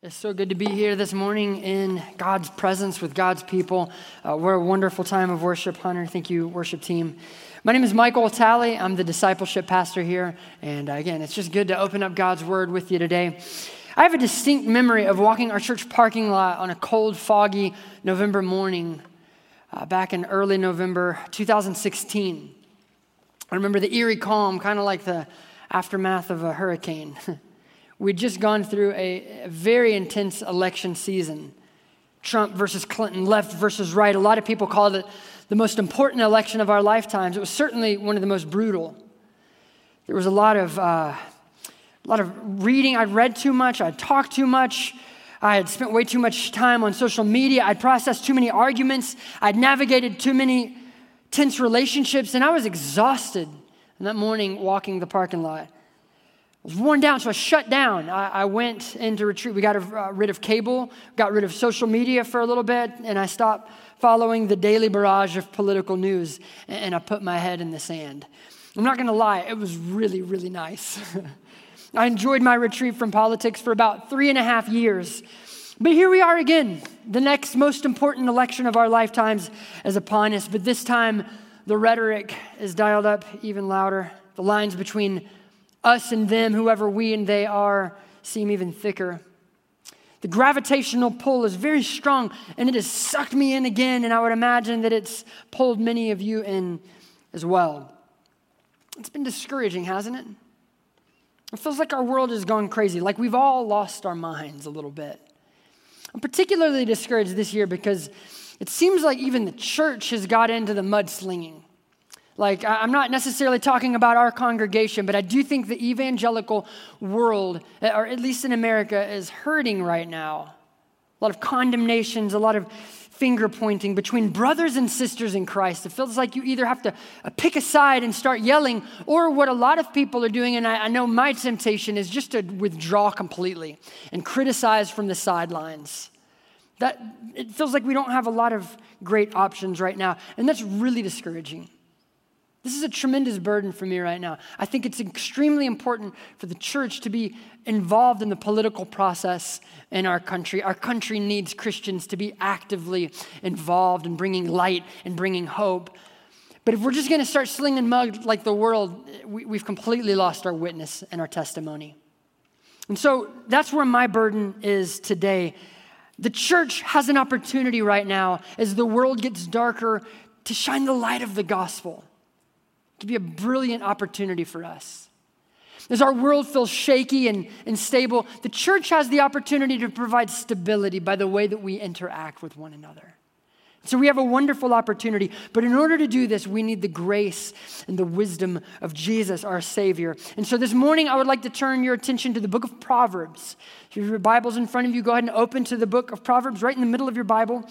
It's so good to be here this morning in God's presence with God's people. Uh, what a wonderful time of worship, Hunter. Thank you, worship team. My name is Michael Talley. I'm the discipleship pastor here. And uh, again, it's just good to open up God's word with you today. I have a distinct memory of walking our church parking lot on a cold, foggy November morning uh, back in early November 2016. I remember the eerie calm, kind of like the aftermath of a hurricane. We'd just gone through a, a very intense election season Trump versus Clinton, left versus right. A lot of people called it the most important election of our lifetimes. It was certainly one of the most brutal. There was a lot of, uh, a lot of reading. I'd read too much, I'd talked too much. I had spent way too much time on social media. I'd processed too many arguments. I'd navigated too many tense relationships, and I was exhausted. And that morning, walking the parking lot, was worn down, so I shut down. I, I went into retreat. We got uh, rid of cable, got rid of social media for a little bit, and I stopped following the daily barrage of political news, and, and I put my head in the sand. I'm not going to lie, it was really, really nice. I enjoyed my retreat from politics for about three and a half years. But here we are again. The next most important election of our lifetimes is upon us, but this time the rhetoric is dialed up even louder. The lines between us and them, whoever we and they are, seem even thicker. The gravitational pull is very strong and it has sucked me in again, and I would imagine that it's pulled many of you in as well. It's been discouraging, hasn't it? It feels like our world has gone crazy, like we've all lost our minds a little bit. I'm particularly discouraged this year because it seems like even the church has got into the mudslinging. Like, I'm not necessarily talking about our congregation, but I do think the evangelical world, or at least in America, is hurting right now. A lot of condemnations, a lot of finger pointing between brothers and sisters in Christ. It feels like you either have to uh, pick a side and start yelling, or what a lot of people are doing, and I, I know my temptation is just to withdraw completely and criticize from the sidelines. That it feels like we don't have a lot of great options right now, and that's really discouraging. This is a tremendous burden for me right now. I think it's extremely important for the church to be involved in the political process in our country. Our country needs Christians to be actively involved in bringing light and bringing hope. But if we're just going to start slinging mud like the world, we, we've completely lost our witness and our testimony. And so that's where my burden is today. The church has an opportunity right now as the world gets darker to shine the light of the gospel. It could be a brilliant opportunity for us. As our world feels shaky and unstable, the church has the opportunity to provide stability by the way that we interact with one another. So we have a wonderful opportunity, but in order to do this, we need the grace and the wisdom of Jesus, our Savior. And so this morning, I would like to turn your attention to the book of Proverbs. If your Bibles in front of you, go ahead and open to the book of Proverbs right in the middle of your Bible.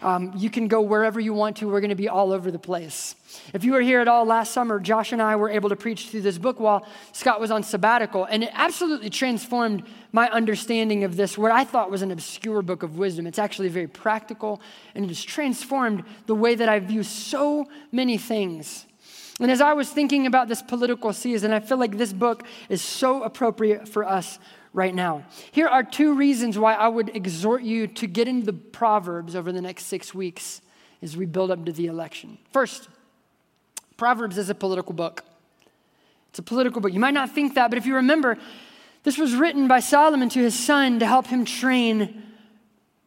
Um, you can go wherever you want to. We're going to be all over the place. If you were here at all last summer, Josh and I were able to preach through this book while Scott was on sabbatical, and it absolutely transformed my understanding of this, what I thought was an obscure book of wisdom. It's actually very practical, and it has transformed the way that I view so many things. And as I was thinking about this political season, I feel like this book is so appropriate for us right now. Here are two reasons why I would exhort you to get into the Proverbs over the next six weeks as we build up to the election. First, Proverbs is a political book. It's a political book. You might not think that, but if you remember, this was written by Solomon to his son to help him train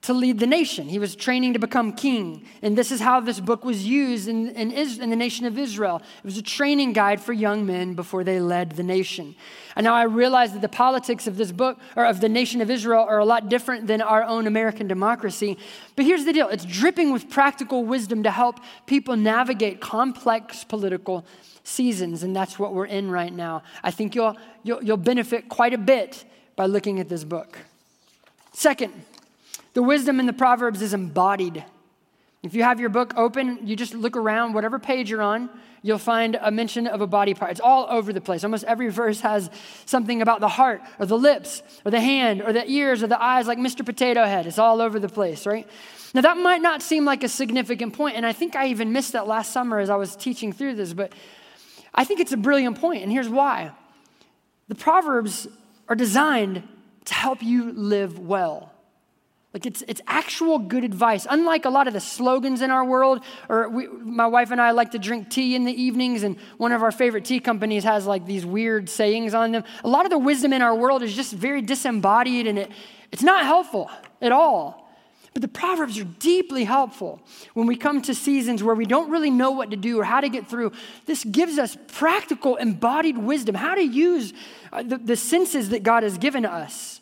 to lead the nation. He was training to become king. And this is how this book was used in, in, in, the nation of Israel. It was a training guide for young men before they led the nation. And now I realize that the politics of this book, or of the nation of Israel, are a lot different than our own American democracy. But here's the deal it's dripping with practical wisdom to help people navigate complex political seasons. And that's what we're in right now. I think you'll, you'll, you'll benefit quite a bit by looking at this book. Second, the wisdom in the Proverbs is embodied. If you have your book open, you just look around, whatever page you're on, you'll find a mention of a body part. It's all over the place. Almost every verse has something about the heart or the lips or the hand or the ears or the eyes, like Mr. Potato Head. It's all over the place, right? Now, that might not seem like a significant point, and I think I even missed that last summer as I was teaching through this, but I think it's a brilliant point, and here's why. The Proverbs are designed to help you live well. Like it's, it's actual good advice. Unlike a lot of the slogans in our world, or we, my wife and I like to drink tea in the evenings, and one of our favorite tea companies has like these weird sayings on them. A lot of the wisdom in our world is just very disembodied and it, it's not helpful at all. But the Proverbs are deeply helpful when we come to seasons where we don't really know what to do or how to get through. This gives us practical, embodied wisdom, how to use uh, the, the senses that God has given us.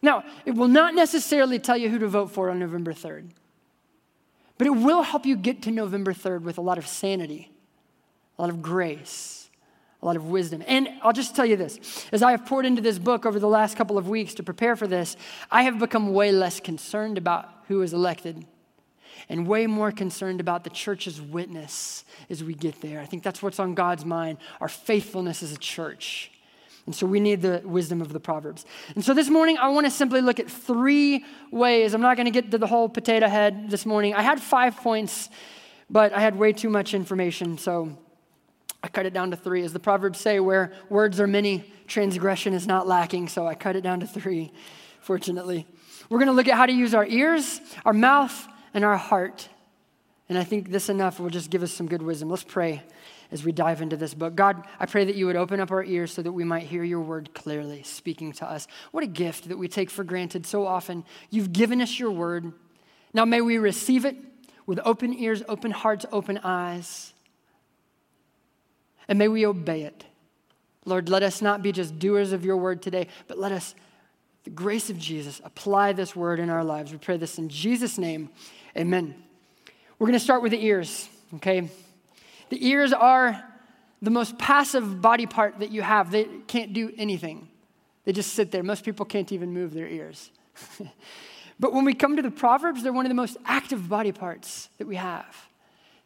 Now, it will not necessarily tell you who to vote for on November 3rd, but it will help you get to November 3rd with a lot of sanity, a lot of grace, a lot of wisdom. And I'll just tell you this as I have poured into this book over the last couple of weeks to prepare for this, I have become way less concerned about who is elected and way more concerned about the church's witness as we get there. I think that's what's on God's mind our faithfulness as a church. And so we need the wisdom of the Proverbs. And so this morning, I want to simply look at three ways. I'm not going to get to the whole potato head this morning. I had five points, but I had way too much information. So I cut it down to three. As the Proverbs say, where words are many, transgression is not lacking. So I cut it down to three, fortunately. We're going to look at how to use our ears, our mouth, and our heart. And I think this enough will just give us some good wisdom. Let's pray as we dive into this book. God, I pray that you would open up our ears so that we might hear your word clearly speaking to us. What a gift that we take for granted so often. You've given us your word. Now may we receive it with open ears, open hearts, open eyes. And may we obey it. Lord, let us not be just doers of your word today, but let us, the grace of Jesus, apply this word in our lives. We pray this in Jesus' name. Amen. We're going to start with the ears, okay? The ears are the most passive body part that you have. They can't do anything, they just sit there. Most people can't even move their ears. but when we come to the Proverbs, they're one of the most active body parts that we have.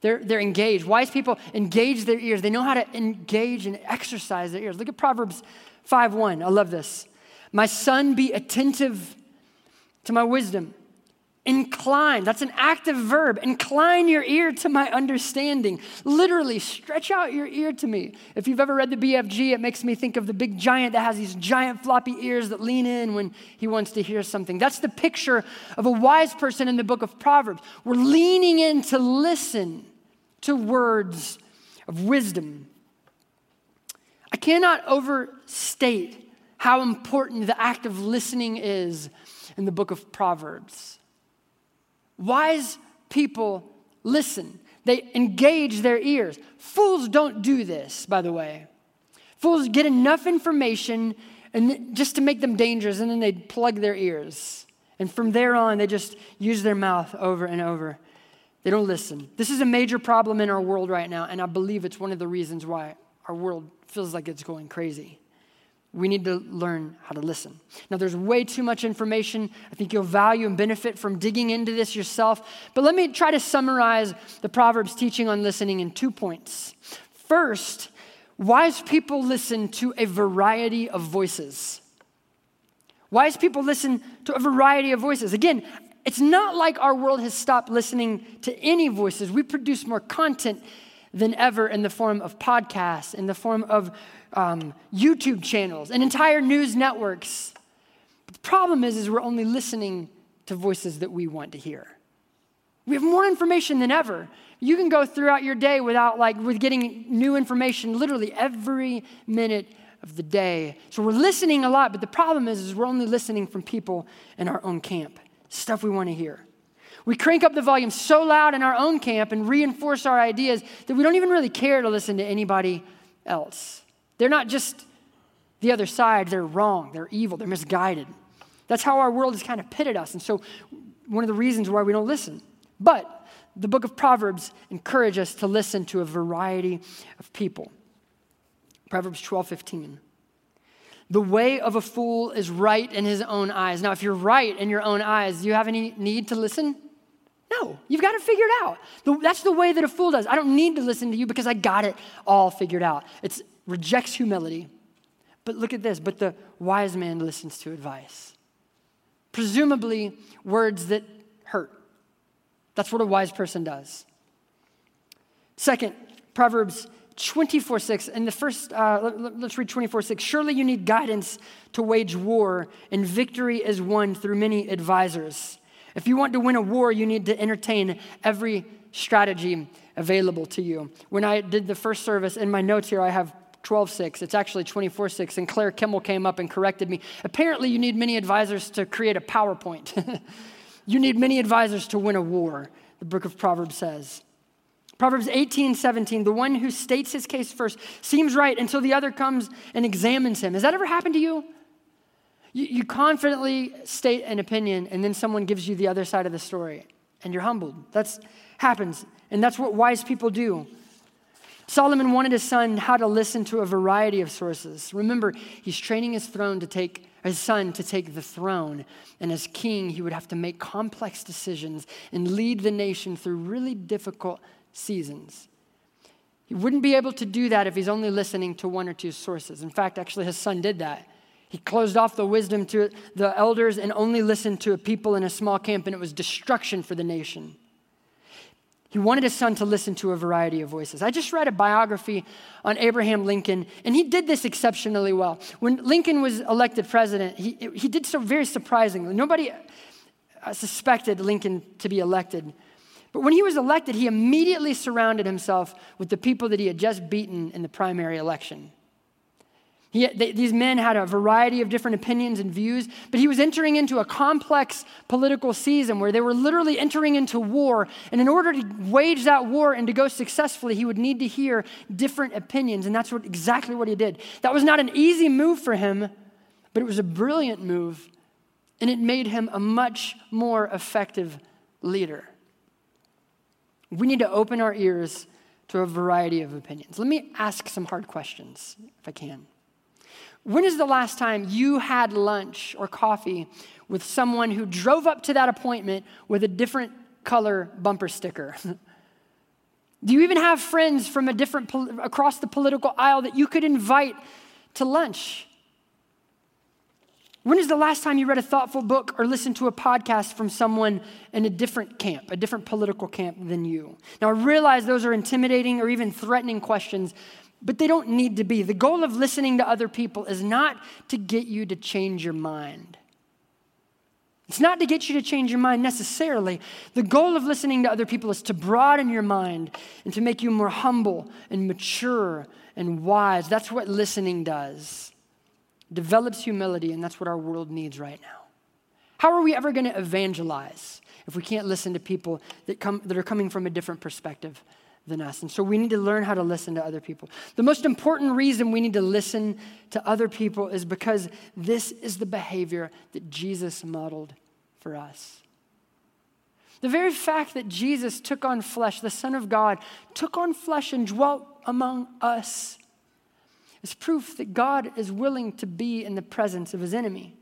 They're, they're engaged. Wise people engage their ears. They know how to engage and exercise their ears. Look at Proverbs 5:1. I love this. My son, be attentive to my wisdom Incline, that's an active verb. Incline your ear to my understanding. Literally, stretch out your ear to me. If you've ever read the BFG, it makes me think of the big giant that has these giant floppy ears that lean in when he wants to hear something. That's the picture of a wise person in the book of Proverbs. We're leaning in to listen to words of wisdom. I cannot overstate how important the act of listening is in the book of Proverbs. Wise people listen, they engage their ears. Fools don't do this, by the way. Fools get enough information and just to make them dangerous, and then they plug their ears. And from there on, they just use their mouth over and over. They don't listen. This is a major problem in our world right now, and I believe it's one of the reasons why our world feels like it's going crazy. We need to learn how to listen. Now, there's way too much information. I think you'll value and benefit from digging into this yourself. But let me try to summarize the Proverbs teaching on listening in two points. First, wise people listen to a variety of voices. Wise people listen to a variety of voices. Again, it's not like our world has stopped listening to any voices. We produce more content than ever in the form of podcasts, in the form of um, YouTube channels and entire news networks. But the problem is, is we're only listening to voices that we want to hear. We have more information than ever. You can go throughout your day without like with getting new information literally every minute of the day. So we're listening a lot, but the problem is, is we're only listening from people in our own camp, stuff we want to hear. We crank up the volume so loud in our own camp and reinforce our ideas that we don't even really care to listen to anybody else. They're not just the other side, they're wrong, they're evil, they're misguided. That's how our world has kind of pitted us. And so, one of the reasons why we don't listen. But the book of Proverbs encourage us to listen to a variety of people. Proverbs 12 15. The way of a fool is right in his own eyes. Now, if you're right in your own eyes, do you have any need to listen? No, you've got it out. That's the way that a fool does. I don't need to listen to you because I got it all figured out. It rejects humility. But look at this, but the wise man listens to advice. Presumably, words that hurt. That's what a wise person does. Second, Proverbs 24 6, and the first, uh, let, us read 24 6. Surely you need guidance to wage war, and victory is won through many advisors. If you want to win a war, you need to entertain every strategy available to you. When I did the first service, in my notes here, I have 12 6. It's actually 24 6. And Claire Kimmel came up and corrected me. Apparently, you need many advisors to create a PowerPoint. you need many advisors to win a war, the book of Proverbs says. Proverbs 18, 17, the one who states his case first seems right until the other comes and examines him. Has that ever happened to you? You, you confidently state an opinion, and then someone gives you the other side of the story, and you're humbled. That happens, and that's what wise people do. Solomon wanted his son how to listen to a variety of sources. Remember, he's training his throne to take his son to take the throne. And as king, he would have to make complex decisions and lead the nation through really difficult seasons. He wouldn't be able to do that if he's only listening to one or two sources. In fact, actually, his son did that. He closed off the wisdom to the elders and only listened to a people in a small camp, and it was destruction for the nation. He wanted his son to listen to a variety of voices. I just read a biography on Abraham Lincoln, and he did this exceptionally well. When Lincoln was elected president, he, he did so very surprisingly. Nobody uh, suspected Lincoln to be elected. But when he was elected, he immediately surrounded himself with the people that he had just beaten in the primary election. He, they, these men had a variety of different opinions and views, but he was entering into a complex political season where they were literally entering into war. And in order to wage that war and to go successfully, he would need to hear different opinions. And that's what, exactly what he did. That was not an easy move for him, but it was a brilliant move. And it made him a much more effective leader. We need to open our ears to a variety of opinions. Let me ask some hard questions, if I can. When is the last time you had lunch or coffee with someone who drove up to that appointment with a different color bumper sticker? Do you even have friends from a different across the political aisle that you could invite to lunch? When is the last time you read a thoughtful book or listened to a podcast from someone in a different camp, a different political camp than you? Now, I realize those are intimidating or even threatening questions, but they don't need to be. The goal of listening to other people is not to get you to change your mind. It's not to get you to change your mind necessarily. The goal of listening to other people is to broaden your mind and to make you more humble and mature and wise. That's what listening does. Develops humility, and that's what our world needs right now. How are we ever going to evangelize if we can't listen to people that, come, that are coming from a different perspective? Than us. And so we need to learn how to listen to other people. The most important reason we need to listen to other people is because this is the behavior that Jesus modeled for us. The very fact that Jesus took on flesh, the Son of God, took on flesh and dwelt among us, is proof that God is willing to be in the presence of his enemy.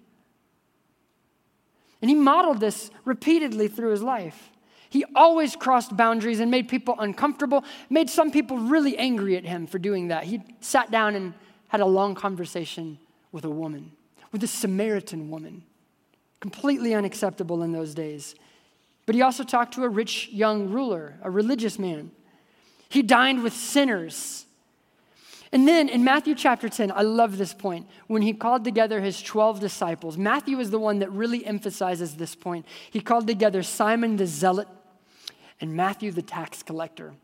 And he modeled this repeatedly through his life. He always crossed boundaries and made people uncomfortable, made some people really angry at him for doing that. He sat down and had a long conversation with a woman, with a Samaritan woman. Completely unacceptable in those days. But he also talked to a rich young ruler, a religious man. He dined with sinners. And then in Matthew chapter 10, I love this point. When he called together his 12 disciples, Matthew is the one that really emphasizes this point. He called together Simon the Zealot, and Matthew the tax collector.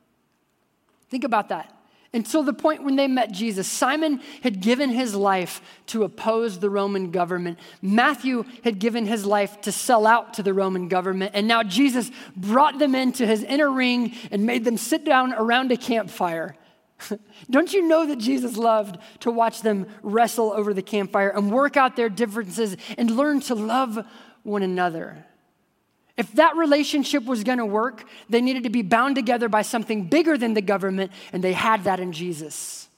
Think about that. Until the point when they met Jesus, Simon had given his life to oppose the Roman government. Matthew had given his life to sell out to the Roman government. And now Jesus brought them into his inner ring and made them sit down around a campfire. Don't you know that Jesus loved to watch them wrestle over the campfire and work out their differences and learn to love one another? If that relationship was going to work, they needed to be bound together by something bigger than the government, and they had that in Jesus.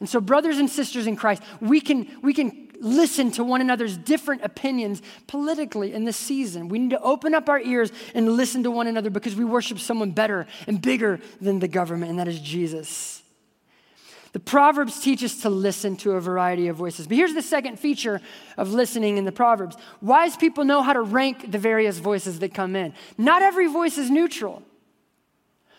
And so, brothers and sisters in Christ, we can, we can listen to one another's different opinions politically in this season. We need to open up our ears and listen to one another because we worship someone better and bigger than the government, and that is Jesus. The Proverbs teach us to listen to a variety of voices. But here's the second feature of listening in the Proverbs wise people know how to rank the various voices that come in. Not every voice is neutral.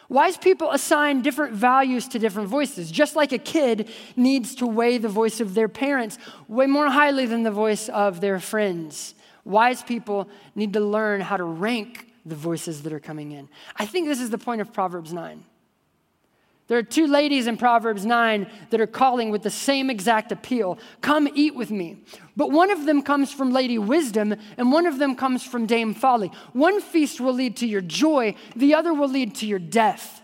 Wise people assign different values to different voices, just like a kid needs to weigh the voice of their parents way more highly than the voice of their friends. Wise people need to learn how to rank the voices that are coming in. I think this is the point of Proverbs 9. There are two ladies in Proverbs 9 that are calling with the same exact appeal Come eat with me. But one of them comes from Lady Wisdom, and one of them comes from Dame Folly. One feast will lead to your joy, the other will lead to your death.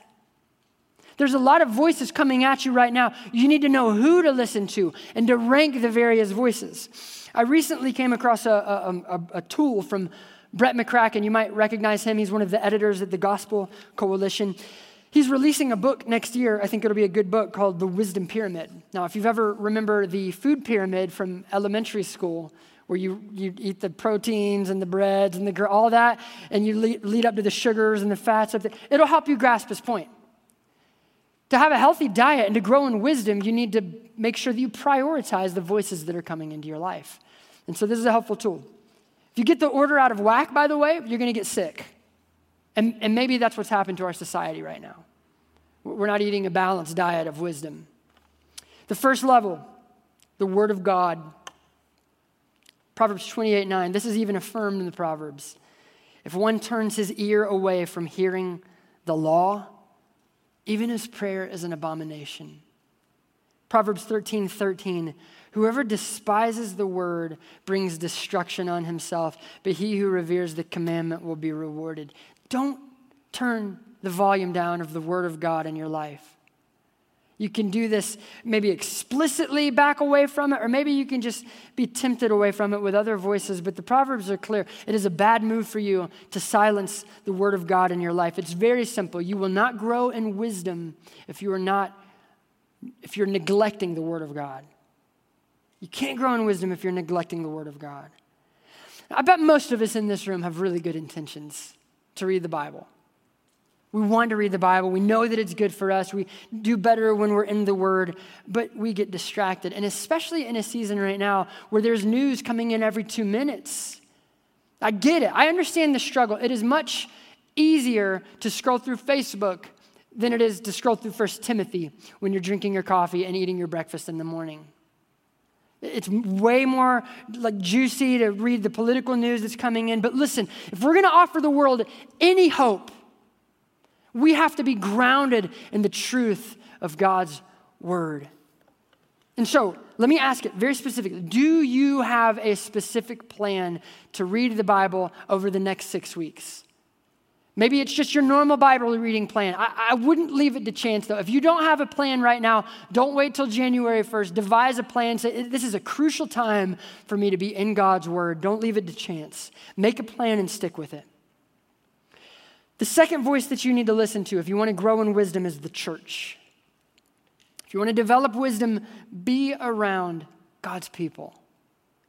There's a lot of voices coming at you right now. You need to know who to listen to and to rank the various voices. I recently came across a, a, a, a tool from Brett McCracken. You might recognize him. He's one of the editors at the Gospel Coalition. He's releasing a book next year. I think it'll be a good book called The Wisdom Pyramid. Now, if you've ever remember the food pyramid from elementary school, where you, you eat the proteins and the breads and the all that, and you lead, lead up to the sugars and the fats, it'll help you grasp his point. To have a healthy diet and to grow in wisdom, you need to make sure that you prioritize the voices that are coming into your life. And so this is a helpful tool. If you get the order out of whack, by the way, you're going to get sick. And, and maybe that's what's happened to our society right now. We're not eating a balanced diet of wisdom. The first level, the Word of God. Proverbs 28 9. This is even affirmed in the Proverbs. If one turns his ear away from hearing the law, even his prayer is an abomination. Proverbs 13 13. Whoever despises the word brings destruction on himself, but he who reveres the commandment will be rewarded. Don't turn the volume down of the Word of God in your life. You can do this maybe explicitly back away from it, or maybe you can just be tempted away from it with other voices. But the Proverbs are clear. It is a bad move for you to silence the Word of God in your life. It's very simple. You will not grow in wisdom if you are not, if you're neglecting the Word of God. You can't grow in wisdom if you're neglecting the Word of God. I bet most of us in this room have really good intentions to read the Bible. We want to read the Bible. We know that it's good for us. We do better when we're in the Word, but we get distracted. And especially in a season right now where there's news coming in every two minutes. I get it. I understand the struggle. It is much easier to scroll through Facebook than it is to scroll through First Timothy when you're drinking your coffee and eating your breakfast in the morning. It's way more like juicy to read the political news that's coming in. But listen, if we're going to offer the world any hope, we have to be grounded in the truth of God's word. And so, let me ask it very specifically Do you have a specific plan to read the Bible over the next six weeks? Maybe it's just your normal Bible reading plan. I, I, wouldn't leave it to chance, though. If you don't have a plan right now, don't wait till January 1st. Devise a plan. Say, this is a crucial time for me to be in God's Word. Don't leave it to chance. Make a plan and stick with it. The second voice that you need to listen to if you want to grow in wisdom is the church. If you want to develop wisdom, be around God's people.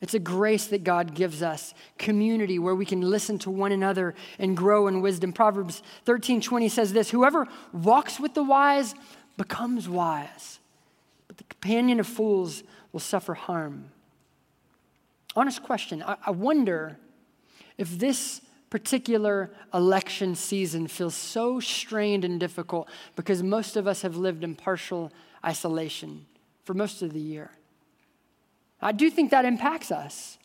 It's a grace that God gives us, community where we can listen to one another and grow in wisdom. Proverbs 13 20 says this Whoever walks with the wise becomes wise, but the companion of fools will suffer harm. Honest question I, I wonder if this particular election season feels so strained and difficult because most of us have lived in partial isolation for most of the year. I do think that impacts us.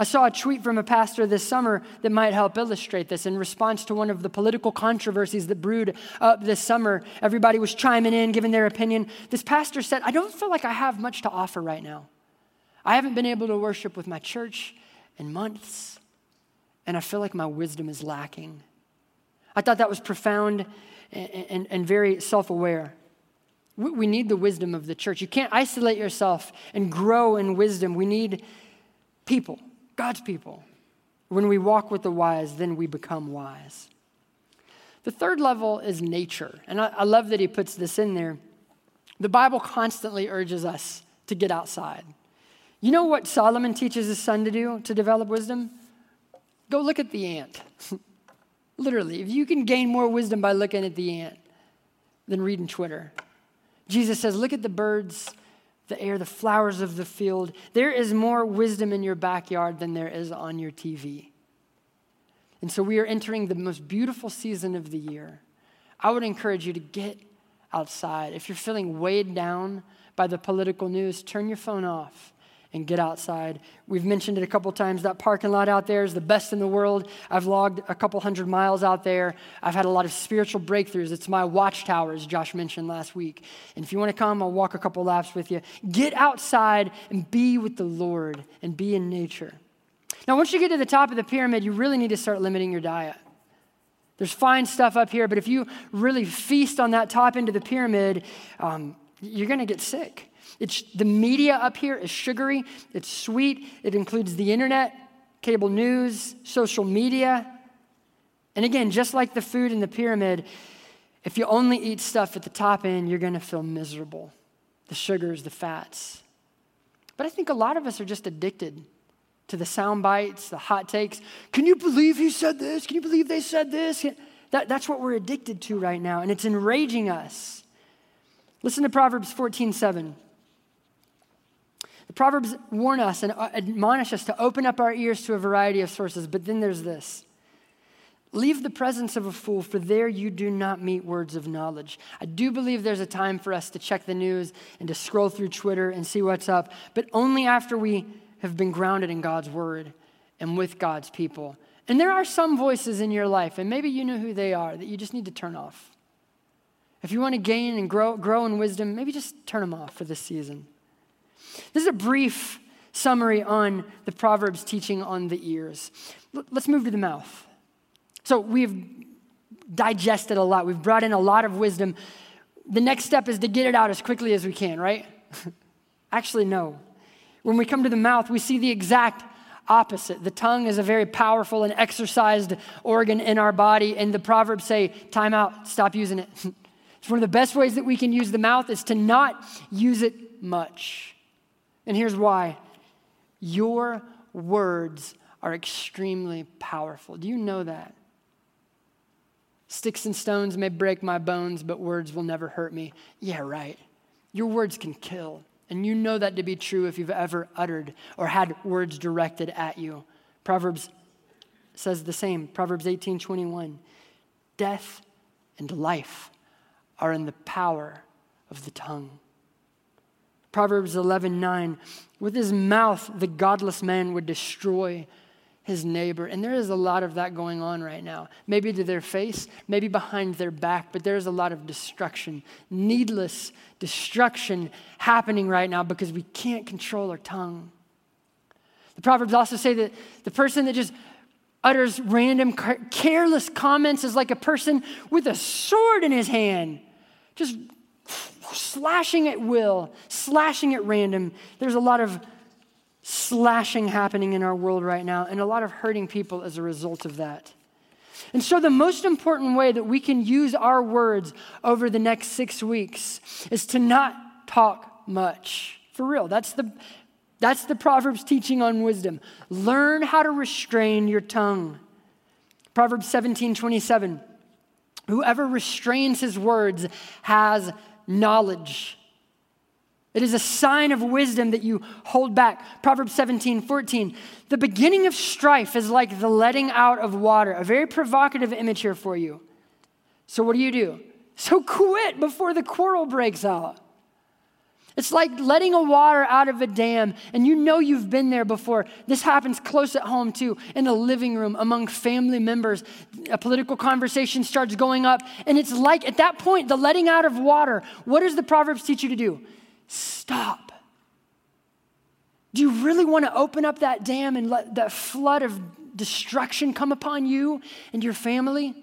I saw a tweet from a pastor this summer that might help illustrate this. In response to one of the political controversies that brewed up this summer, everybody was chiming in, giving their opinion. This pastor said, I don't feel like I have much to offer right now. I haven't been able to worship with my church in months, and I feel like my wisdom is lacking. I thought that was profound and, and, and very self aware. We need the wisdom of the church. You can't isolate yourself and grow in wisdom. We need people, God's people. When we walk with the wise, then we become wise. The third level is nature. And I, love that he puts this in there. The Bible constantly urges us to get outside. You know what Solomon teaches his son to do to develop wisdom? Go look at the ant. Literally, if you can gain more wisdom by looking at the ant than reading Twitter. Jesus says, Look at the birds, the air, the flowers of the field. There is more wisdom in your backyard than there is on your TV. And so we are entering the most beautiful season of the year. I would encourage you to get outside. If you're feeling weighed down by the political news, turn your phone off and get outside. We've mentioned it a couple times. That parking lot out there is the best in the world. I've logged a couple hundred miles out there. I've had a lot of spiritual breakthroughs. It's my watchtower, as Josh mentioned last week. And if you want to come, I'll walk a couple laps with you. Get outside and be with the Lord and be in nature. Now, once you get to the top of the pyramid, you really need to start limiting your diet. There's fine stuff up here, but if you really feast on that top end of the pyramid, um, you're going to get sick. It's, the media up here is sugary, it's sweet, it includes the internet, cable news, social media. And again, just like the food in the pyramid, if you only eat stuff at the top end, you're going to feel miserable. The sugars, the fats. But I think a lot of us are just addicted to the sound bites, the hot takes. Can you believe he said this? Can you believe they said this? That, that's what we're addicted to right now, and it's enraging us. Listen to Proverbs 14 7. The Proverbs warn us and uh, admonish us to open up our ears to a variety of sources, but then there's this. Leave the presence of a fool, for there you do not meet words of knowledge. I do believe there's a time for us to check the news and to scroll through Twitter and see what's up, but only after we have been grounded in God's word and with God's people. And there are some voices in your life, and maybe you know who they are, that you just need to turn off. If you want to gain and grow, grow in wisdom, maybe just turn them off for this season. This is a brief summary on the Proverbs teaching on the ears. Let's move to the mouth. So we've digested a lot, we've brought in a lot of wisdom. The next step is to get it out as quickly as we can, right? Actually, no. When we come to the mouth, we see the exact opposite. The tongue is a very powerful and exercised organ in our body, and the Proverbs say, time out, stop using it. it's one of the best ways that we can use the mouth is to not use it much. And here's why your words are extremely powerful. Do you know that? Sticks and stones may break my bones, but words will never hurt me. Yeah, right. Your words can kill. And you know that to be true if you've ever uttered or had words directed at you. Proverbs says the same. Proverbs 18 21. Death and life are in the power of the tongue. Proverbs 11 9. With his mouth, the godless man would destroy his neighbor. And there is a lot of that going on right now. Maybe to their face, maybe behind their back, but there's a lot of destruction, needless destruction happening right now because we can't control our tongue. The Proverbs also say that the person that just utters random, careless comments is like a person with a sword in his hand, just slashing at will, slashing at random. There's a lot of slashing happening in our world right now, and a lot of hurting people as a result of that. And so, the most important way that we can use our words over the next six weeks is to not talk much. For real, that's the, that's the Proverbs teaching on wisdom. Learn how to restrain your tongue. Proverbs 17 27. Whoever restrains his words has knowledge. It is a sign of wisdom that you hold back. Proverbs 17, 14. The beginning of strife is like the letting out of water. A very provocative image here for you. So, what do you do? So, quit before the quarrel breaks out. It's like letting a water out of a dam, and you know you've been there before. This happens close at home, too, in the living room among family members. A political conversation starts going up, and it's like at that point, the letting out of water. What does the Proverbs teach you to do? Stop. Do you really want to open up that dam and let that flood of destruction come upon you and your family?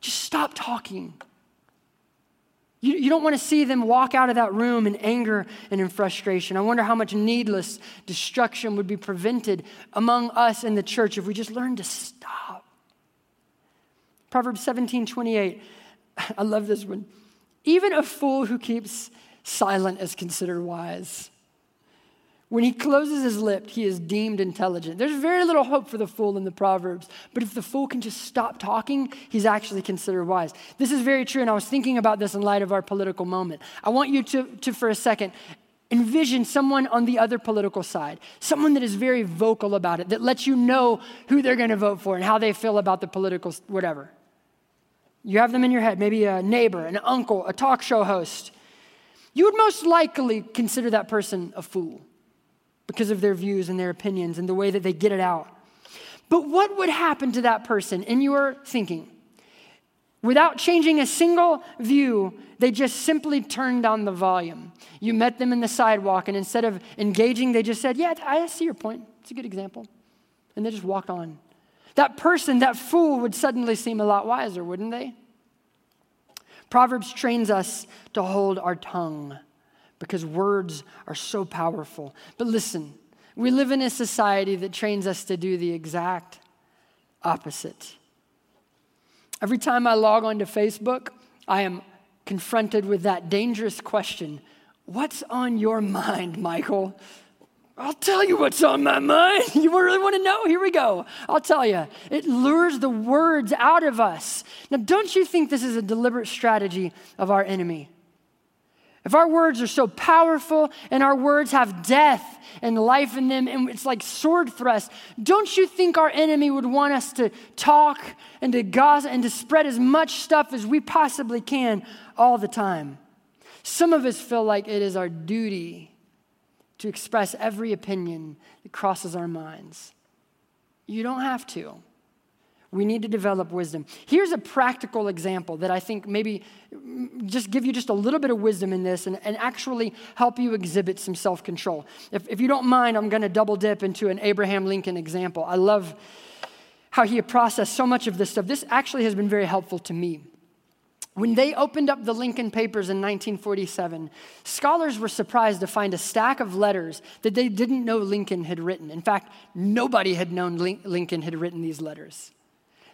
Just stop talking. You, you don't want to see them walk out of that room in anger and in frustration. I wonder how much needless destruction would be prevented among us in the church if we just learned to stop. Proverbs 17 28. I love this one. Even a fool who keeps silent is considered wise. When he closes his lip, he is deemed intelligent. There's very little hope for the fool in the Proverbs, but if the fool can just stop talking, he's actually considered wise. This is very true, and I was thinking about this in light of our political moment. I want you to, to for a second, envision someone on the other political side, someone that is very vocal about it, that lets you know who they're going to vote for and how they feel about the political whatever. You have them in your head, maybe a neighbor, an uncle, a talk show host. You would most likely consider that person a fool because of their views and their opinions and the way that they get it out. But what would happen to that person in your thinking? Without changing a single view, they just simply turned down the volume. You met them in the sidewalk, and instead of engaging, they just said, Yeah, I see your point. It's a good example. And they just walked on. That person, that fool, would suddenly seem a lot wiser, wouldn't they? Proverbs trains us to hold our tongue because words are so powerful. But listen, we live in a society that trains us to do the exact opposite. Every time I log onto Facebook, I am confronted with that dangerous question What's on your mind, Michael? I'll tell you what's on my mind. You really want to know? Here we go. I'll tell you. It lures the words out of us. Now, don't you think this is a deliberate strategy of our enemy? If our words are so powerful and our words have death and life in them, and it's like sword thrust, don't you think our enemy would want us to talk and to gossip and to spread as much stuff as we possibly can all the time? Some of us feel like it is our duty to express every opinion that crosses our minds. You don't have to. We need to develop wisdom. Here's a practical example that I think maybe just give you just a little bit of wisdom in this and, and actually help you exhibit some self control. If, if you don't mind, I'm going to double dip into an Abraham Lincoln example. I love how he processed so much of this stuff. This actually has been very helpful to me. When they opened up the Lincoln Papers in 1947, scholars were surprised to find a stack of letters that they didn't know Lincoln had written. In fact, nobody had known Lincoln had written these letters.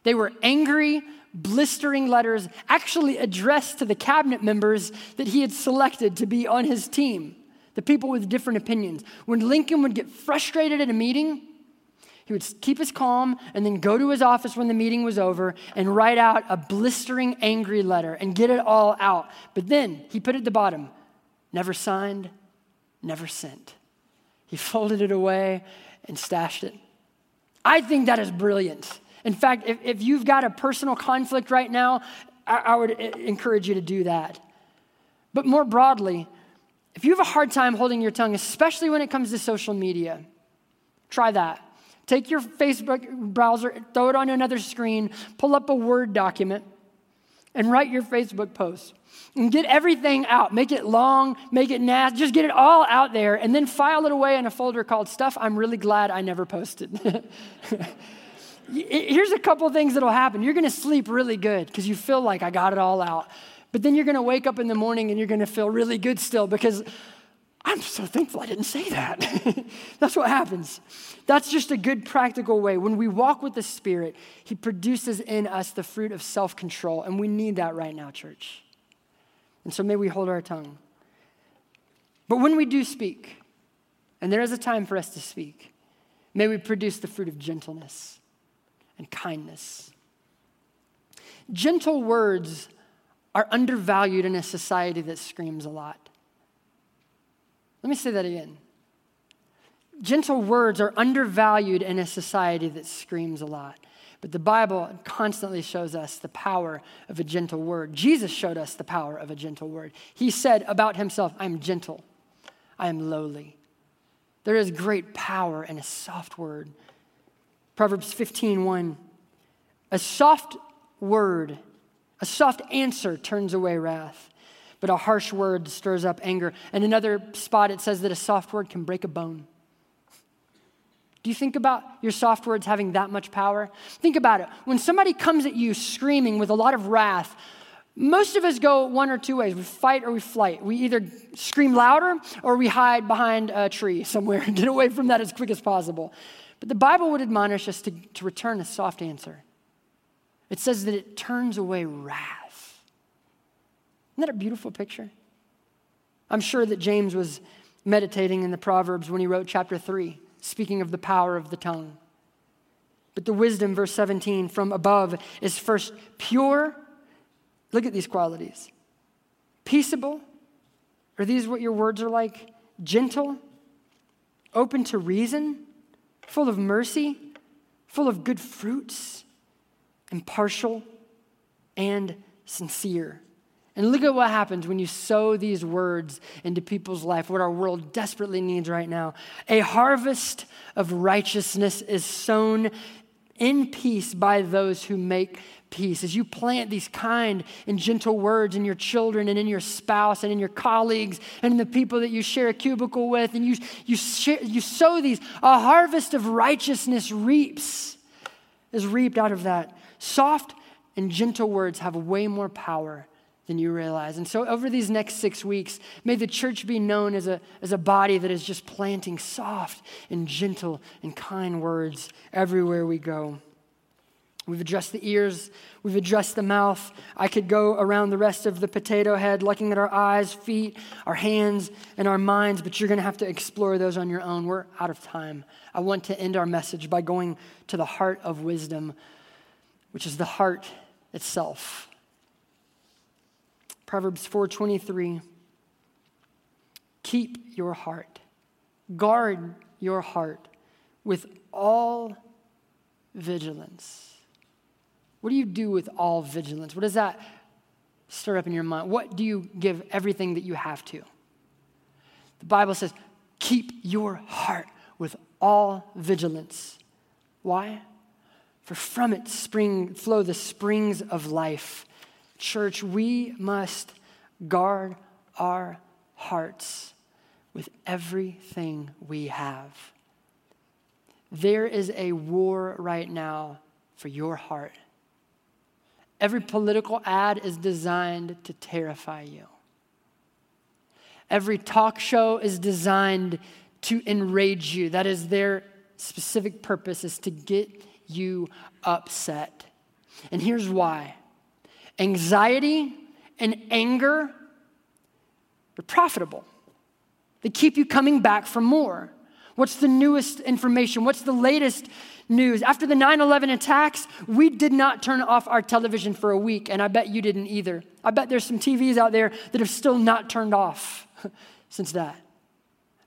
They were angry, blistering letters, actually addressed to the cabinet members that he had selected to be on his team, the people with different opinions. When Lincoln would get frustrated at a meeting, he would keep his calm and then go to his office when the meeting was over and write out a blistering, angry letter and get it all out. But then he put at the bottom, never signed, never sent. He folded it away and stashed it. I think that is brilliant. In fact, if, if you've got a personal conflict right now, I, I would encourage you to do that. But more broadly, if you have a hard time holding your tongue, especially when it comes to social media, try that. Take your Facebook browser, throw it on another screen, pull up a Word document, and write your Facebook post. And get everything out. Make it long, make it nasty, just get it all out there, and then file it away in a folder called Stuff I'm Really Glad I Never Posted. Here's a couple things that'll happen. You're going to sleep really good because you feel like I got it all out. But then you're going to wake up in the morning and you're going to feel really good still because I'm so thankful I didn't say that. That's what happens. That's just a good practical way. When we walk with the Spirit, He produces in us the fruit of self control. And we need that right now, church. And so may we hold our tongue. But when we do speak, and there is a time for us to speak, may we produce the fruit of gentleness and kindness. Gentle words are undervalued in a society that screams a lot. Let me say that again. Gentle words are undervalued in a society that screams a lot. But the Bible constantly shows us the power of a gentle word. Jesus showed us the power of a gentle word. He said about himself, I'm gentle, I am lowly. There is great power in a soft word. Proverbs 15, 1. A soft word, a soft answer turns away wrath, but a harsh word stirs up anger. And another spot, it says that a soft word can break a bone. Do you think about your soft words having that much power? Think about it. When somebody comes at you screaming with a lot of wrath, most of us go one or two ways. We fight or we flight. We either scream louder or we hide behind a tree somewhere and get away from that as quick as possible. But the Bible would admonish us to, to return a soft answer. It says that it turns away wrath. Isn't that a beautiful picture? I'm sure that James was meditating in the Proverbs when he wrote chapter 3, speaking of the power of the tongue. But the wisdom, verse 17, from above is first pure. Look at these qualities peaceable. Are these what your words are like? Gentle, open to reason, full of mercy, full of good fruits, impartial, and sincere. And look at what happens when you sow these words into people's life, what our world desperately needs right now. A harvest of righteousness is sown in peace by those who make peace. As you plant these kind and gentle words in your children and in your spouse and in your colleagues and in the people that you share a cubicle with, and you, you, share, you sow these, a harvest of righteousness reaps, is reaped out of that. Soft and gentle words have way more power than you realize. And so, over these next six weeks, may the church be known as a, as a body that is just planting soft and gentle and kind words everywhere we go. We've addressed the ears, we've addressed the mouth. I could go around the rest of the potato head, looking at our eyes, feet, our hands, and our minds, but you're going to have to explore those on your own. We're out of time. I want to end our message by going to the heart of wisdom, which is the heart itself. Proverbs 4:23 Keep your heart. Guard your heart with all vigilance. What do you do with all vigilance? What does that stir up in your mind? What do you give everything that you have to? The Bible says, keep your heart with all vigilance. Why? For from it spring flow the springs of life. Church, we must guard our hearts with everything we have. There is a war right now for your heart. Every political ad is designed to terrify you. Every talk show is designed to enrage you. That is their specific purpose is to get you upset. And here's why. Anxiety and anger, they're profitable. They keep you coming back for more. What's the newest information? What's the latest news? After the 9 11 attacks, we did not turn off our television for a week, and I bet you didn't either. I bet there's some TVs out there that have still not turned off since that.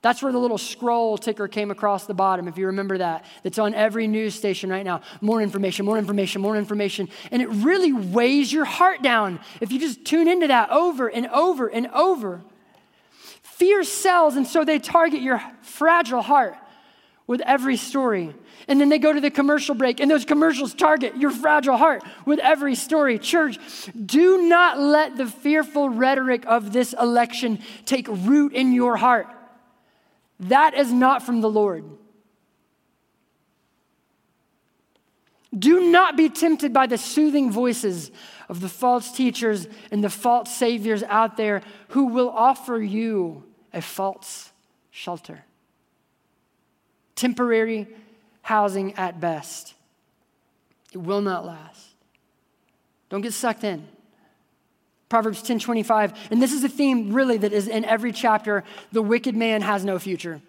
That's where the little scroll ticker came across the bottom, if you remember that. That's on every news station right now. More information, more information, more information. And it really weighs your heart down if you just tune into that over and over and over. Fear sells, and so they target your fragile heart with every story. And then they go to the commercial break, and those commercials target your fragile heart with every story. Church, do not let the fearful rhetoric of this election take root in your heart. That is not from the Lord. Do not be tempted by the soothing voices of the false teachers and the false saviors out there who will offer you a false shelter. Temporary housing at best. It will not last. Don't get sucked in. Proverbs 10:25, And this is a theme really that is in every chapter. The wicked man has no future.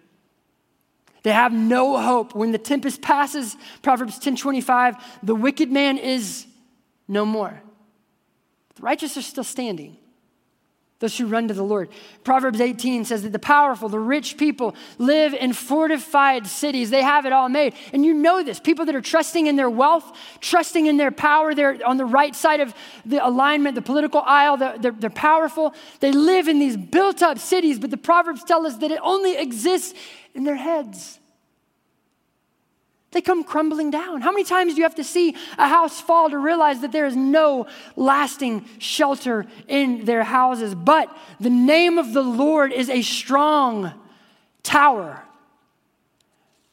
They have no hope. When the tempest passes, Proverbs 10:25, the wicked man is no more. The righteous are still standing those who run to the Lord. Proverbs 18 says that the powerful, the rich people live in fortified cities. They have it all made. And you know this. People that are trusting in their wealth, trusting in their power, they're on the right side of the alignment, the political aisle, they're, they're, powerful. They live in these built up cities, but the Proverbs tell us that it only exists in their heads. They come crumbling down. How many times do you have to see a house fall to realize that there is no lasting shelter in their houses? But the name of the Lord is a strong tower.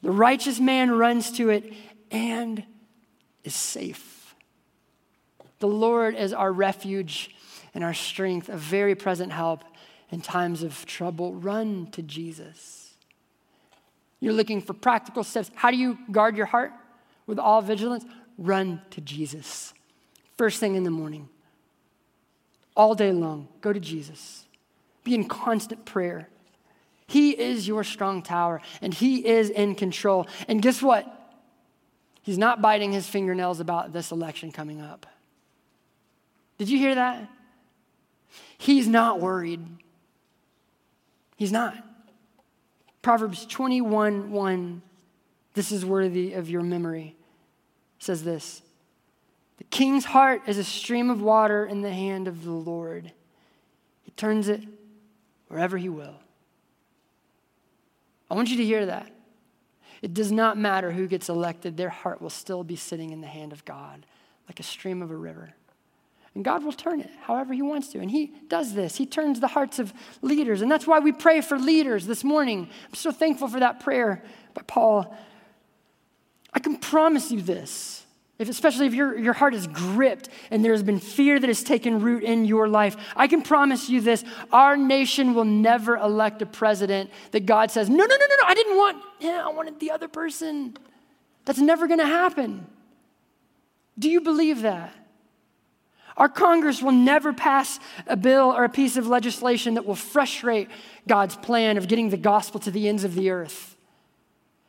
The righteous man runs to it and is safe. The Lord is our refuge and our strength, a very present help in times of trouble. Run to Jesus. You're looking for practical steps. How do you guard your heart with all vigilance? Run to Jesus. First thing in the morning, all day long, go to Jesus. Be in constant prayer. He is your strong tower and He is in control. And guess what? He's not biting his fingernails about this election coming up. Did you hear that? He's not worried. He's not. Proverbs 21 1, this is worthy of your memory, says this The king's heart is a stream of water in the hand of the Lord. He turns it wherever he will. I want you to hear that. It does not matter who gets elected, their heart will still be sitting in the hand of God, like a stream of a river. And God will turn it however He wants to. And He does this. He turns the hearts of leaders. And that's why we pray for leaders this morning. I'm so thankful for that prayer by Paul. I can promise you this. If, especially if your, your heart is gripped and there's been fear that has taken root in your life, I can promise you this our nation will never elect a president that God says, no, no, no, no, no, I didn't want him, I wanted the other person. That's never gonna happen. Do you believe that? Our Congress will never pass a bill or a piece of legislation that will frustrate God's plan of getting the gospel to the ends of the earth.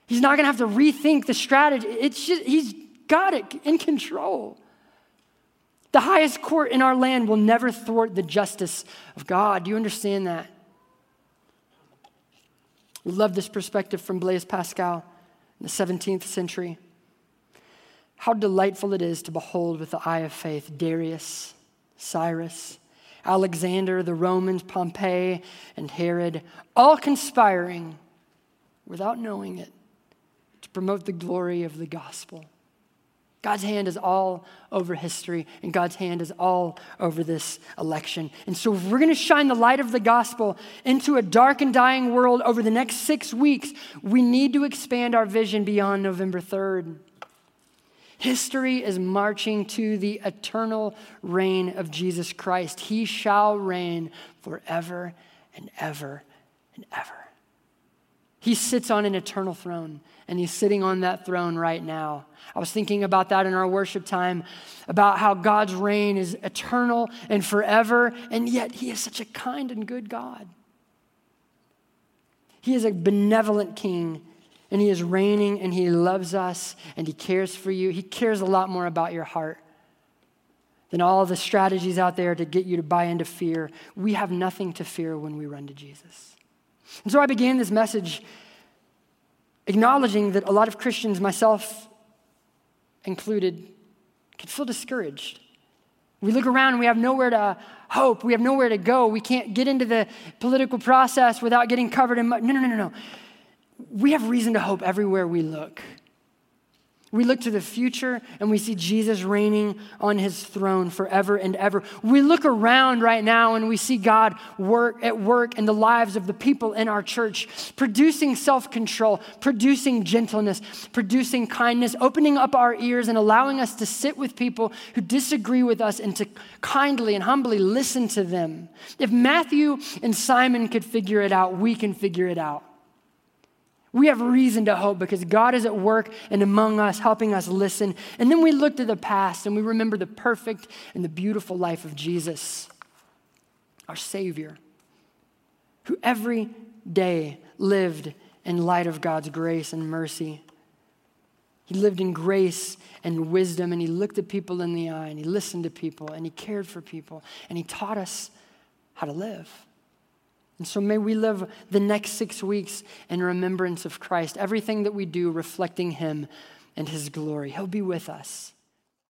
He's not going to have to rethink the strategy. It's just, he's got it in control. The highest court in our land will never thwart the justice of God. Do you understand that? We love this perspective from Blaise Pascal in the 17th century. How delightful it is to behold with the eye of faith Darius, Cyrus, Alexander, the Romans, Pompey, and Herod, all conspiring without knowing it to promote the glory of the gospel. God's hand is all over history, and God's hand is all over this election. And so, if we're going to shine the light of the gospel into a dark and dying world over the next six weeks, we need to expand our vision beyond November 3rd. History is marching to the eternal reign of Jesus Christ. He shall reign forever and ever and ever. He sits on an eternal throne, and he's sitting on that throne right now. I was thinking about that in our worship time, about how God's reign is eternal and forever, and yet he is such a kind and good God. He is a benevolent king and He is reigning and He loves us and He cares for you. He cares a lot more about your heart than all the strategies out there to get you to buy into fear. We have nothing to fear when we run to Jesus. And so I began this message acknowledging that a lot of Christians, myself included, can feel discouraged. We look around and we have nowhere to hope. We have nowhere to go. We can't get into the political process without getting covered in mud. No, no, no, no, no we have reason to hope everywhere we look. We look to the future and we see Jesus reigning on his throne forever and ever. We look around right now and we see God work at work in the lives of the people in our church, producing self-control, producing gentleness, producing kindness, opening up our ears and allowing us to sit with people who disagree with us and to kindly and humbly listen to them. If Matthew and Simon could figure it out, we can figure it out. We have reason to hope because God is at work and among us, helping us listen. And then we look to the past and we remember the perfect and the beautiful life of Jesus, our Savior, who every day lived in light of God's grace and mercy. He lived in grace and wisdom, and he looked at people in the eye, and he listened to people, and he cared for people, and he taught us how to live. And so may we live the next six weeks in remembrance of Christ, everything that we do reflecting Him and His glory. He'll be with us.